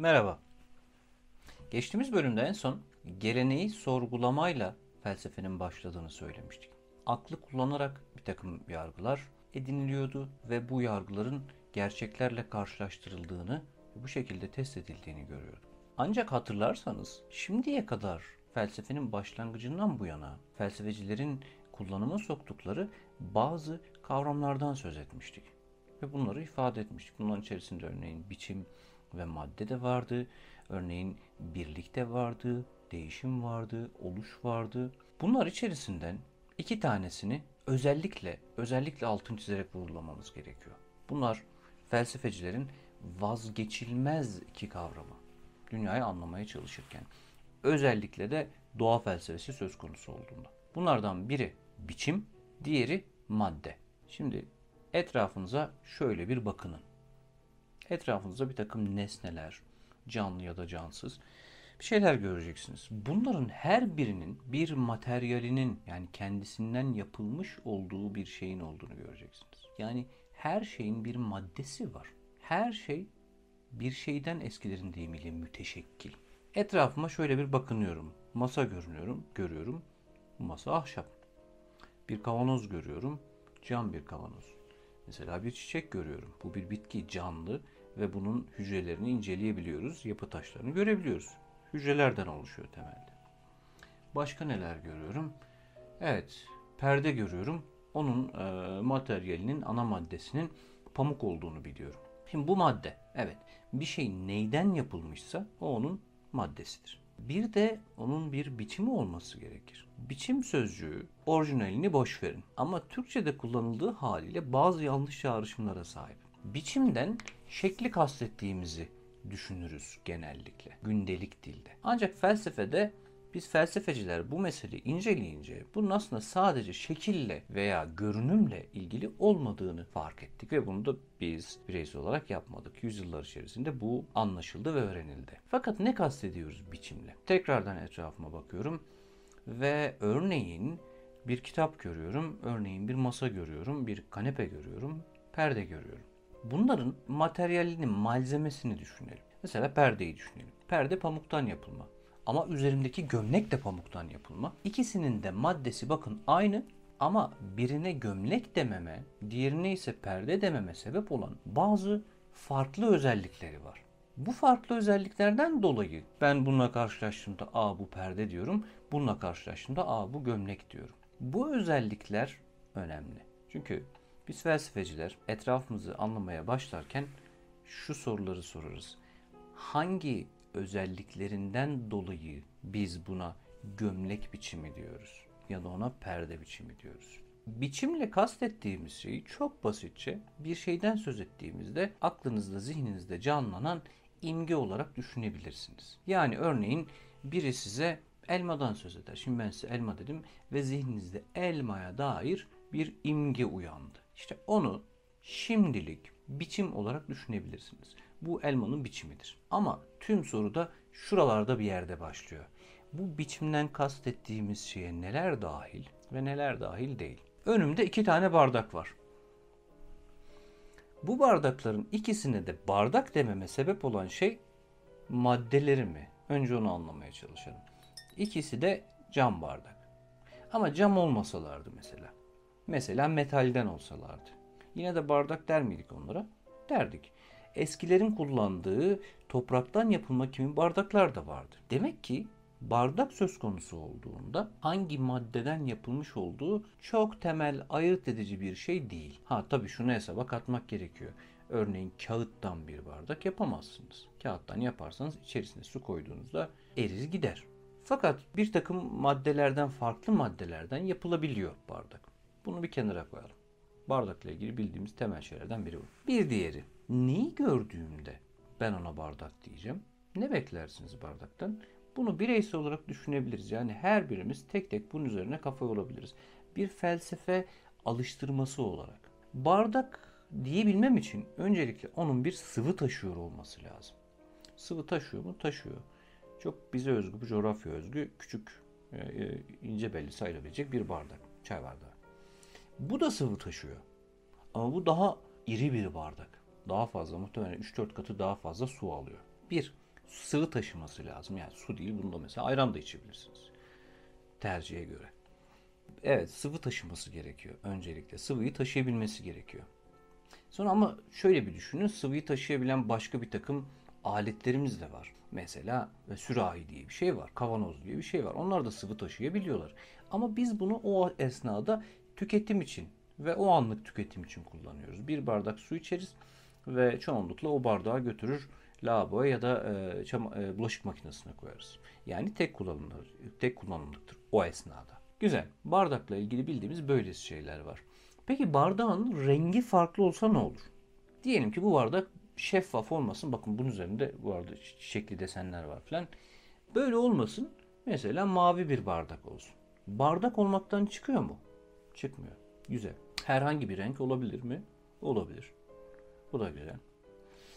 Merhaba. Geçtiğimiz bölümde en son geleneği sorgulamayla felsefenin başladığını söylemiştik. Aklı kullanarak bir takım yargılar ediniliyordu ve bu yargıların gerçeklerle karşılaştırıldığını bu şekilde test edildiğini görüyorduk. Ancak hatırlarsanız şimdiye kadar felsefenin başlangıcından bu yana felsefecilerin kullanıma soktukları bazı kavramlardan söz etmiştik. Ve bunları ifade etmiştik. Bunların içerisinde örneğin biçim ve madde de vardı. Örneğin birlik de vardı, değişim vardı, oluş vardı. Bunlar içerisinden iki tanesini özellikle özellikle altın çizerek vurgulamamız gerekiyor. Bunlar felsefecilerin vazgeçilmez iki kavramı. Dünyayı anlamaya çalışırken. Özellikle de doğa felsefesi söz konusu olduğunda. Bunlardan biri biçim, diğeri madde. Şimdi etrafınıza şöyle bir bakının. Etrafınızda bir takım nesneler, canlı ya da cansız bir şeyler göreceksiniz. Bunların her birinin bir materyalinin yani kendisinden yapılmış olduğu bir şeyin olduğunu göreceksiniz. Yani her şeyin bir maddesi var. Her şey bir şeyden eskilerin deyimiyle müteşekkil. Etrafıma şöyle bir bakınıyorum. Masa görünüyorum, görüyorum. Bu masa ahşap. Bir kavanoz görüyorum. Cam bir kavanoz. Mesela bir çiçek görüyorum. Bu bir bitki, canlı ve bunun hücrelerini inceleyebiliyoruz. Yapı taşlarını görebiliyoruz. Hücrelerden oluşuyor temelde. Başka neler görüyorum? Evet, perde görüyorum. Onun e, materyalinin ana maddesinin pamuk olduğunu biliyorum. Şimdi bu madde, evet, bir şey neyden yapılmışsa o onun maddesidir. Bir de onun bir biçimi olması gerekir. Biçim sözcüğü orijinalini boş verin. Ama Türkçe'de kullanıldığı haliyle bazı yanlış çağrışımlara sahip. Biçimden şekli kastettiğimizi düşünürüz genellikle gündelik dilde. Ancak felsefede biz felsefeciler bu meseleyi inceleyince bunun aslında sadece şekille veya görünümle ilgili olmadığını fark ettik ve bunu da biz bireysel olarak yapmadık. Yüzyıllar içerisinde bu anlaşıldı ve öğrenildi. Fakat ne kastediyoruz biçimle? Tekrardan etrafıma bakıyorum ve örneğin bir kitap görüyorum, örneğin bir masa görüyorum, bir kanepe görüyorum, perde görüyorum. Bunların materyalini, malzemesini düşünelim. Mesela perdeyi düşünelim. Perde pamuktan yapılma. Ama üzerindeki gömlek de pamuktan yapılma. İkisinin de maddesi bakın aynı ama birine gömlek dememe, diğerine ise perde dememe sebep olan bazı farklı özellikleri var. Bu farklı özelliklerden dolayı ben bununla karşılaştığımda aa bu perde diyorum, bununla karşılaştığımda aa bu gömlek diyorum. Bu özellikler önemli. Çünkü biz felsefeciler etrafımızı anlamaya başlarken şu soruları sorarız. Hangi özelliklerinden dolayı biz buna gömlek biçimi diyoruz ya da ona perde biçimi diyoruz. Biçimle kastettiğimiz şeyi çok basitçe bir şeyden söz ettiğimizde aklınızda, zihninizde canlanan imge olarak düşünebilirsiniz. Yani örneğin biri size elmadan söz eder. Şimdi ben size elma dedim ve zihninizde elmaya dair bir imge uyandı. İşte onu şimdilik biçim olarak düşünebilirsiniz. Bu elmanın biçimidir. Ama tüm soru da şuralarda bir yerde başlıyor. Bu biçimden kastettiğimiz şeye neler dahil ve neler dahil değil. Önümde iki tane bardak var. Bu bardakların ikisine de bardak dememe sebep olan şey maddeleri mi? Önce onu anlamaya çalışalım. İkisi de cam bardak. Ama cam olmasalardı mesela. Mesela metalden olsalardı. Yine de bardak der miydik onlara? Derdik. Eskilerin kullandığı topraktan yapılma kimi bardaklar da vardı. Demek ki bardak söz konusu olduğunda hangi maddeden yapılmış olduğu çok temel ayırt edici bir şey değil. Ha tabii şunu hesaba katmak gerekiyor. Örneğin kağıttan bir bardak yapamazsınız. Kağıttan yaparsanız içerisine su koyduğunuzda erir gider. Fakat bir takım maddelerden farklı maddelerden yapılabiliyor bardak. Bunu bir kenara koyalım. Bardakla ilgili bildiğimiz temel şeylerden biri bu. Bir diğeri neyi gördüğümde ben ona bardak diyeceğim. Ne beklersiniz bardaktan? Bunu bireysel olarak düşünebiliriz. Yani her birimiz tek tek bunun üzerine kafa olabiliriz. Bir felsefe alıştırması olarak. Bardak diyebilmem için öncelikle onun bir sıvı taşıyor olması lazım. Sıvı taşıyor mu? Taşıyor. Çok bize özgü, bu coğrafya özgü, küçük, e, e, ince belli sayılabilecek bir bardak. Çay bardağı. Bu da sıvı taşıyor. Ama bu daha iri bir bardak. Daha fazla muhtemelen 3-4 katı daha fazla su alıyor. Bir, sıvı taşıması lazım. Yani su değil bunda mesela ayran da içebilirsiniz. Tercihe göre. Evet sıvı taşıması gerekiyor öncelikle. Sıvıyı taşıyabilmesi gerekiyor. Sonra ama şöyle bir düşünün. Sıvıyı taşıyabilen başka bir takım aletlerimiz de var. Mesela e, sürahi diye bir şey var. Kavanoz diye bir şey var. Onlar da sıvı taşıyabiliyorlar. Ama biz bunu o esnada tüketim için ve o anlık tüketim için kullanıyoruz. Bir bardak su içeriz ve çoğunlukla o bardağı götürür lavaboya ya da e, çam, e, bulaşık makinesine koyarız. Yani tek kullanımdır, tek kullanımlıktır o esnada. Güzel. Bardakla ilgili bildiğimiz böyle şeyler var. Peki bardağın rengi farklı olsa ne olur? Diyelim ki bu bardak şeffaf olmasın. Bakın bunun üzerinde bu arada çiçekli desenler var falan. Böyle olmasın. Mesela mavi bir bardak olsun. Bardak olmaktan çıkıyor mu? Çıkmıyor. Güzel. Herhangi bir renk olabilir mi? Olabilir. Bu da güzel.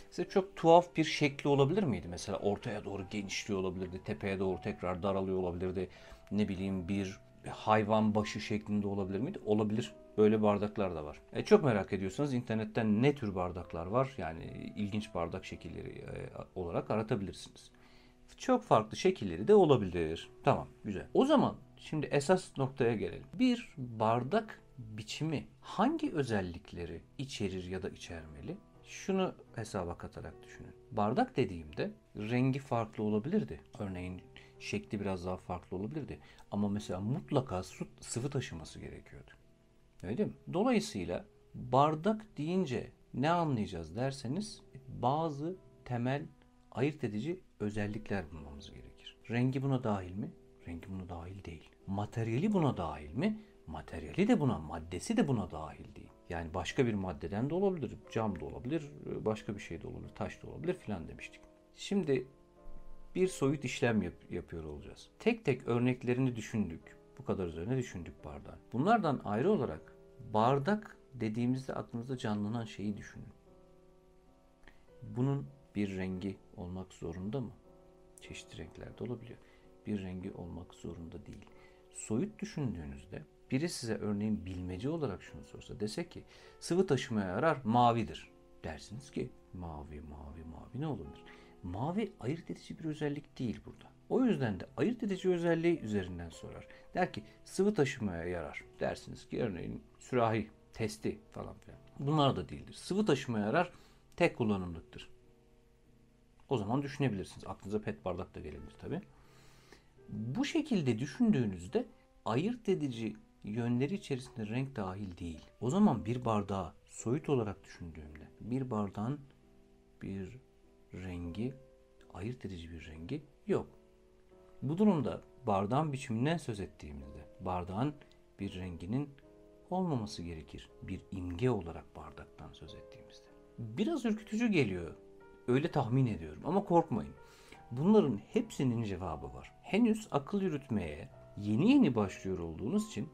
Size çok tuhaf bir şekli olabilir miydi? Mesela ortaya doğru genişliyor olabilirdi. Tepeye doğru tekrar daralıyor olabilirdi. Ne bileyim bir hayvan başı şeklinde olabilir miydi? Olabilir. Böyle bardaklar da var. E, çok merak ediyorsanız internetten ne tür bardaklar var? Yani ilginç bardak şekilleri e, olarak aratabilirsiniz. Çok farklı şekilleri de olabilir. Tamam, güzel. O zaman şimdi esas noktaya gelelim. Bir bardak biçimi hangi özellikleri içerir ya da içermeli? Şunu hesaba katarak düşünün. Bardak dediğimde rengi farklı olabilirdi. Örneğin şekli biraz daha farklı olabilirdi. Ama mesela mutlaka su, sıvı taşıması gerekiyordu. Öyle değil mi? Dolayısıyla bardak deyince ne anlayacağız derseniz bazı temel ayırt edici özellikler bulmamız gerekir. Rengi buna dahil mi? Rengi buna dahil değil. Materyali buna dahil mi? Materyali de buna, maddesi de buna dahil değil. Yani başka bir maddeden de olabilir, cam da olabilir, başka bir şey de olabilir, taş da olabilir filan demiştik. Şimdi bir soyut işlem yap- yapıyor olacağız. Tek tek örneklerini düşündük. Bu kadar üzerine düşündük bardağın. Bunlardan ayrı olarak bardak dediğimizde aklınızda canlanan şeyi düşünün. Bunun bir rengi olmak zorunda mı? Çeşitli renklerde olabiliyor. Bir rengi olmak zorunda değil. Soyut düşündüğünüzde biri size örneğin bilmece olarak şunu sorsa dese ki sıvı taşımaya yarar mavidir. Dersiniz ki mavi mavi mavi ne olabilir? Mavi ayırt edici bir özellik değil burada. O yüzden de ayırt edici özelliği üzerinden sorar. Der ki sıvı taşımaya yarar. Dersiniz ki örneğin sürahi, testi falan filan. Bunlar da değildir. Sıvı taşımaya yarar tek kullanımlıktır. O zaman düşünebilirsiniz. Aklınıza pet bardak da gelebilir tabi. Bu şekilde düşündüğünüzde ayırt edici yönleri içerisinde renk dahil değil. O zaman bir bardağı soyut olarak düşündüğümde bir bardağın bir rengi, ayırt edici bir rengi yok. Bu durumda bardağın biçiminden söz ettiğimizde bardağın bir renginin olmaması gerekir. Bir imge olarak bardaktan söz ettiğimizde. Biraz ürkütücü geliyor. Öyle tahmin ediyorum ama korkmayın. Bunların hepsinin cevabı var. Henüz akıl yürütmeye yeni yeni başlıyor olduğunuz için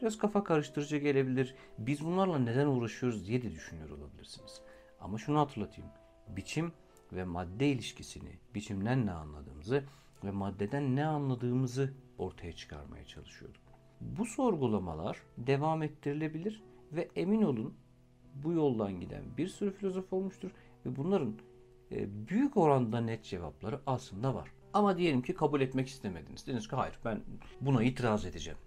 biraz kafa karıştırıcı gelebilir. Biz bunlarla neden uğraşıyoruz diye de düşünüyor olabilirsiniz. Ama şunu hatırlatayım. Biçim ve madde ilişkisini, biçimden ne anladığımızı ve maddeden ne anladığımızı ortaya çıkarmaya çalışıyorduk. Bu sorgulamalar devam ettirilebilir ve emin olun bu yoldan giden bir sürü filozof olmuştur ve bunların büyük oranda net cevapları aslında var. Ama diyelim ki kabul etmek istemediniz. Dediniz ki hayır ben buna itiraz edeceğim.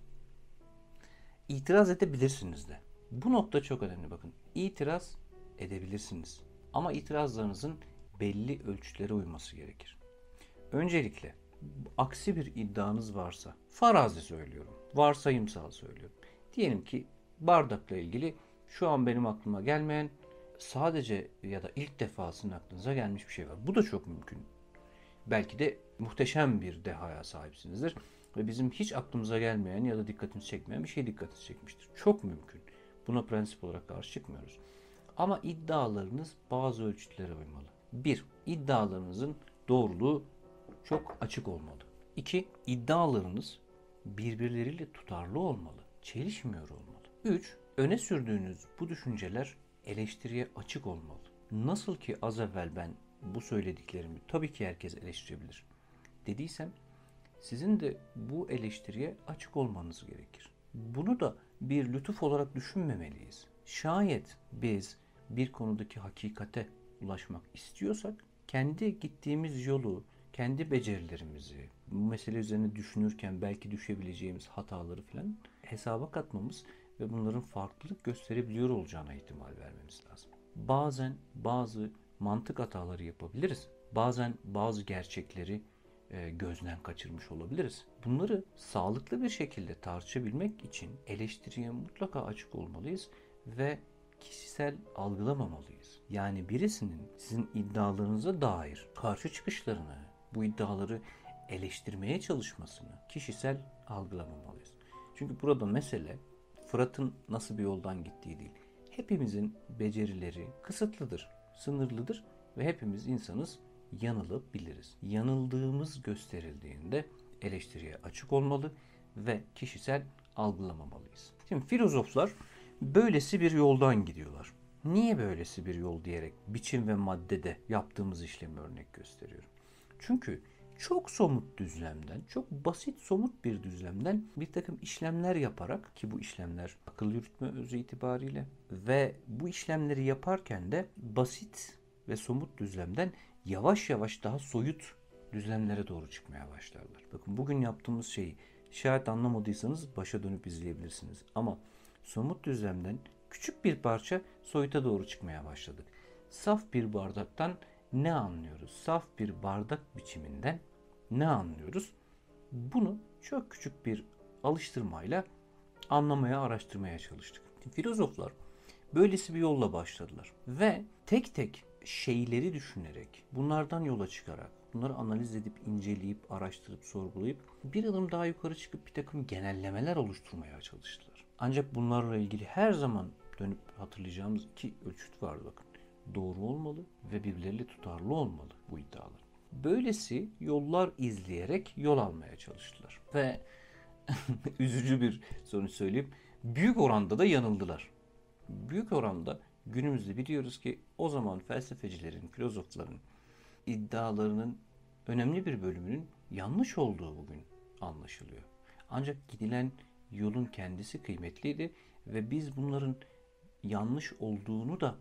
İtiraz edebilirsiniz de. Bu nokta çok önemli bakın. İtiraz edebilirsiniz. Ama itirazlarınızın belli ölçütlere uyması gerekir. Öncelikle aksi bir iddianız varsa farazi söylüyorum. Varsayımsal söylüyorum. Diyelim ki bardakla ilgili şu an benim aklıma gelmeyen sadece ya da ilk defa sizin aklınıza gelmiş bir şey var. Bu da çok mümkün. Belki de muhteşem bir dehaya sahipsinizdir ve bizim hiç aklımıza gelmeyen ya da dikkatinizi çekmeyen bir şey dikkatinizi çekmiştir. Çok mümkün. Buna prensip olarak karşı çıkmıyoruz. Ama iddialarınız bazı ölçütlere uymalı. Bir, iddialarınızın doğruluğu çok açık olmalı. İki, iddialarınız birbirleriyle tutarlı olmalı. Çelişmiyor olmalı. Üç, öne sürdüğünüz bu düşünceler eleştiriye açık olmalı. Nasıl ki az evvel ben bu söylediklerimi tabii ki herkes eleştirebilir dediysem sizin de bu eleştiriye açık olmanız gerekir. Bunu da bir lütuf olarak düşünmemeliyiz. Şayet biz bir konudaki hakikate ulaşmak istiyorsak kendi gittiğimiz yolu, kendi becerilerimizi, bu mesele üzerine düşünürken belki düşebileceğimiz hataları falan hesaba katmamız ve bunların farklılık gösterebiliyor olacağına ihtimal vermemiz lazım. Bazen bazı mantık hataları yapabiliriz. Bazen bazı gerçekleri e, gözden kaçırmış olabiliriz. Bunları sağlıklı bir şekilde tartışabilmek için eleştiriye mutlaka açık olmalıyız ve kişisel algılamamalıyız. Yani birisinin sizin iddialarınıza dair karşı çıkışlarını, bu iddiaları eleştirmeye çalışmasını kişisel algılamamalıyız. Çünkü burada mesele Fırat'ın nasıl bir yoldan gittiği değil. Hepimizin becerileri kısıtlıdır, sınırlıdır ve hepimiz insanız yanılabiliriz. Yanıldığımız gösterildiğinde eleştiriye açık olmalı ve kişisel algılamamalıyız. Şimdi filozoflar böylesi bir yoldan gidiyorlar. Niye böylesi bir yol diyerek biçim ve maddede yaptığımız işlemi örnek gösteriyorum. Çünkü çok somut düzlemden, çok basit somut bir düzlemden bir takım işlemler yaparak ki bu işlemler akıl yürütme özü itibariyle ve bu işlemleri yaparken de basit ve somut düzlemden yavaş yavaş daha soyut düzlemlere doğru çıkmaya başlarlar. Bakın bugün yaptığımız şeyi şayet anlamadıysanız başa dönüp izleyebilirsiniz. Ama somut düzlemden küçük bir parça soyuta doğru çıkmaya başladık. Saf bir bardaktan ne anlıyoruz? Saf bir bardak biçiminden ne anlıyoruz? Bunu çok küçük bir alıştırmayla anlamaya, araştırmaya çalıştık. Filozoflar böylesi bir yolla başladılar ve tek tek şeyleri düşünerek, bunlardan yola çıkarak, bunları analiz edip, inceleyip, araştırıp, sorgulayıp bir adım daha yukarı çıkıp bir takım genellemeler oluşturmaya çalıştılar. Ancak bunlarla ilgili her zaman dönüp hatırlayacağımız iki ölçüt vardı bakın. Doğru olmalı ve birbirleriyle tutarlı olmalı bu iddialar. Böylesi yollar izleyerek yol almaya çalıştılar. Ve üzücü bir sonuç söyleyeyim. Büyük oranda da yanıldılar. Büyük oranda günümüzde biliyoruz ki o zaman felsefecilerin, filozofların iddialarının önemli bir bölümünün yanlış olduğu bugün anlaşılıyor. Ancak gidilen yolun kendisi kıymetliydi ve biz bunların yanlış olduğunu da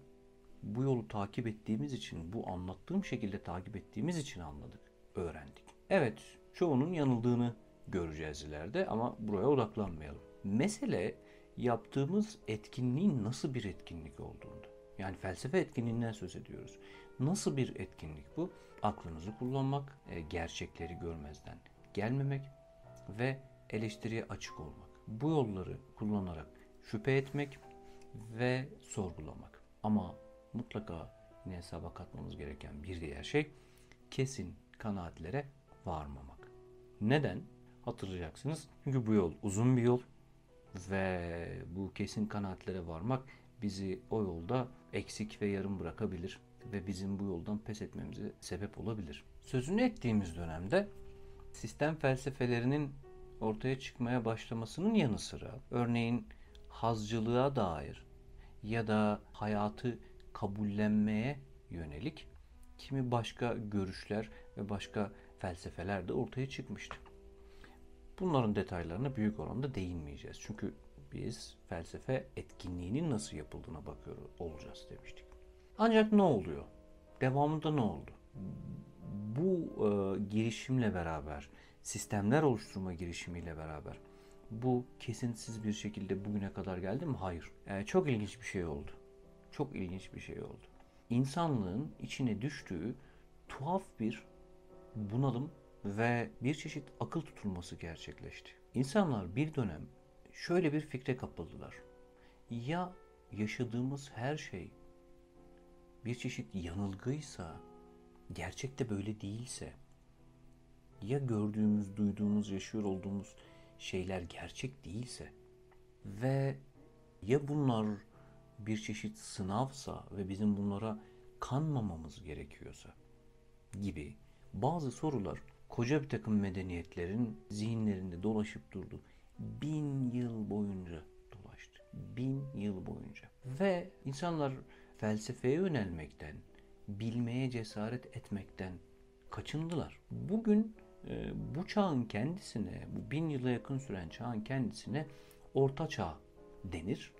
bu yolu takip ettiğimiz için, bu anlattığım şekilde takip ettiğimiz için anladık, öğrendik. Evet, çoğunun yanıldığını göreceğiz ileride ama buraya odaklanmayalım. Mesele yaptığımız etkinliğin nasıl bir etkinlik olduğunda. Yani felsefe etkinliğinden söz ediyoruz. Nasıl bir etkinlik bu? Aklınızı kullanmak, e, gerçekleri görmezden gelmemek ve eleştiriye açık olmak. Bu yolları kullanarak şüphe etmek ve sorgulamak. Ama mutlaka yine hesaba katmamız gereken bir diğer şey kesin kanaatlere varmamak. Neden? Hatırlayacaksınız. Çünkü bu yol uzun bir yol ve bu kesin kanaatlere varmak bizi o yolda eksik ve yarım bırakabilir ve bizim bu yoldan pes etmemize sebep olabilir. Sözünü ettiğimiz dönemde sistem felsefelerinin ortaya çıkmaya başlamasının yanı sıra örneğin hazcılığa dair ya da hayatı kabullenmeye yönelik kimi başka görüşler ve başka felsefeler de ortaya çıkmıştı. Bunların detaylarına büyük oranda değinmeyeceğiz. Çünkü biz felsefe etkinliğinin nasıl yapıldığına bakıyor olacağız demiştik. Ancak ne oluyor? Devamında ne oldu? Bu e, girişimle beraber, sistemler oluşturma girişimiyle beraber bu kesintisiz bir şekilde bugüne kadar geldi mi? Hayır. E, çok ilginç bir şey oldu. Çok ilginç bir şey oldu. İnsanlığın içine düştüğü tuhaf bir bunalım ve bir çeşit akıl tutulması gerçekleşti. İnsanlar bir dönem şöyle bir fikre kapıldılar. Ya yaşadığımız her şey bir çeşit yanılgıysa, gerçekte böyle değilse, ya gördüğümüz, duyduğumuz, yaşıyor olduğumuz şeyler gerçek değilse ve ya bunlar bir çeşit sınavsa ve bizim bunlara kanmamamız gerekiyorsa gibi bazı sorular koca bir takım medeniyetlerin zihinlerinde dolaşıp durdu. Bin yıl boyunca dolaştı. Bin yıl boyunca. Ve insanlar felsefeye yönelmekten, bilmeye cesaret etmekten kaçındılar. Bugün e, bu çağın kendisine, bu bin yıla yakın süren çağın kendisine orta çağ denir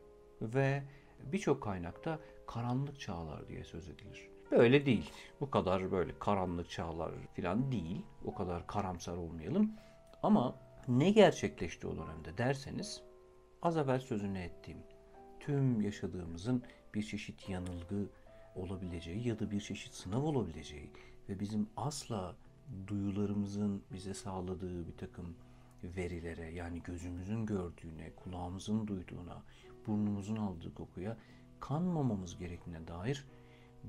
ve birçok kaynakta karanlık çağlar diye söz edilir. Böyle değil. Bu kadar böyle karanlık çağlar falan değil. O kadar karamsar olmayalım. Ama ne gerçekleşti o dönemde derseniz az evvel sözünü ettiğim tüm yaşadığımızın bir çeşit yanılgı olabileceği ya da bir çeşit sınav olabileceği ve bizim asla duyularımızın bize sağladığı bir takım verilere yani gözümüzün gördüğüne, kulağımızın duyduğuna, burnumuzun aldığı kokuya kanmamamız gerektiğine dair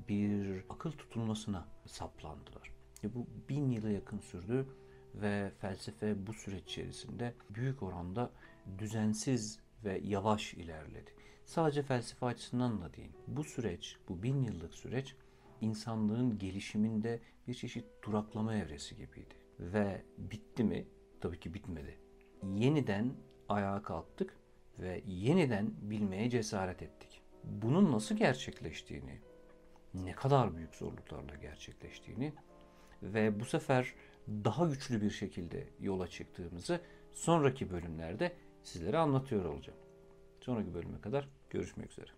bir akıl tutulmasına saplandılar. E bu bin yıla yakın sürdü ve felsefe bu süreç içerisinde büyük oranda düzensiz ve yavaş ilerledi. Sadece felsefe açısından da değil. Bu süreç, bu bin yıllık süreç insanlığın gelişiminde bir çeşit duraklama evresi gibiydi. Ve bitti mi? Tabii ki bitmedi. Yeniden ayağa kalktık ve yeniden bilmeye cesaret ettik. Bunun nasıl gerçekleştiğini, ne kadar büyük zorluklarla gerçekleştiğini ve bu sefer daha güçlü bir şekilde yola çıktığımızı sonraki bölümlerde sizlere anlatıyor olacağım. Sonraki bölüme kadar görüşmek üzere.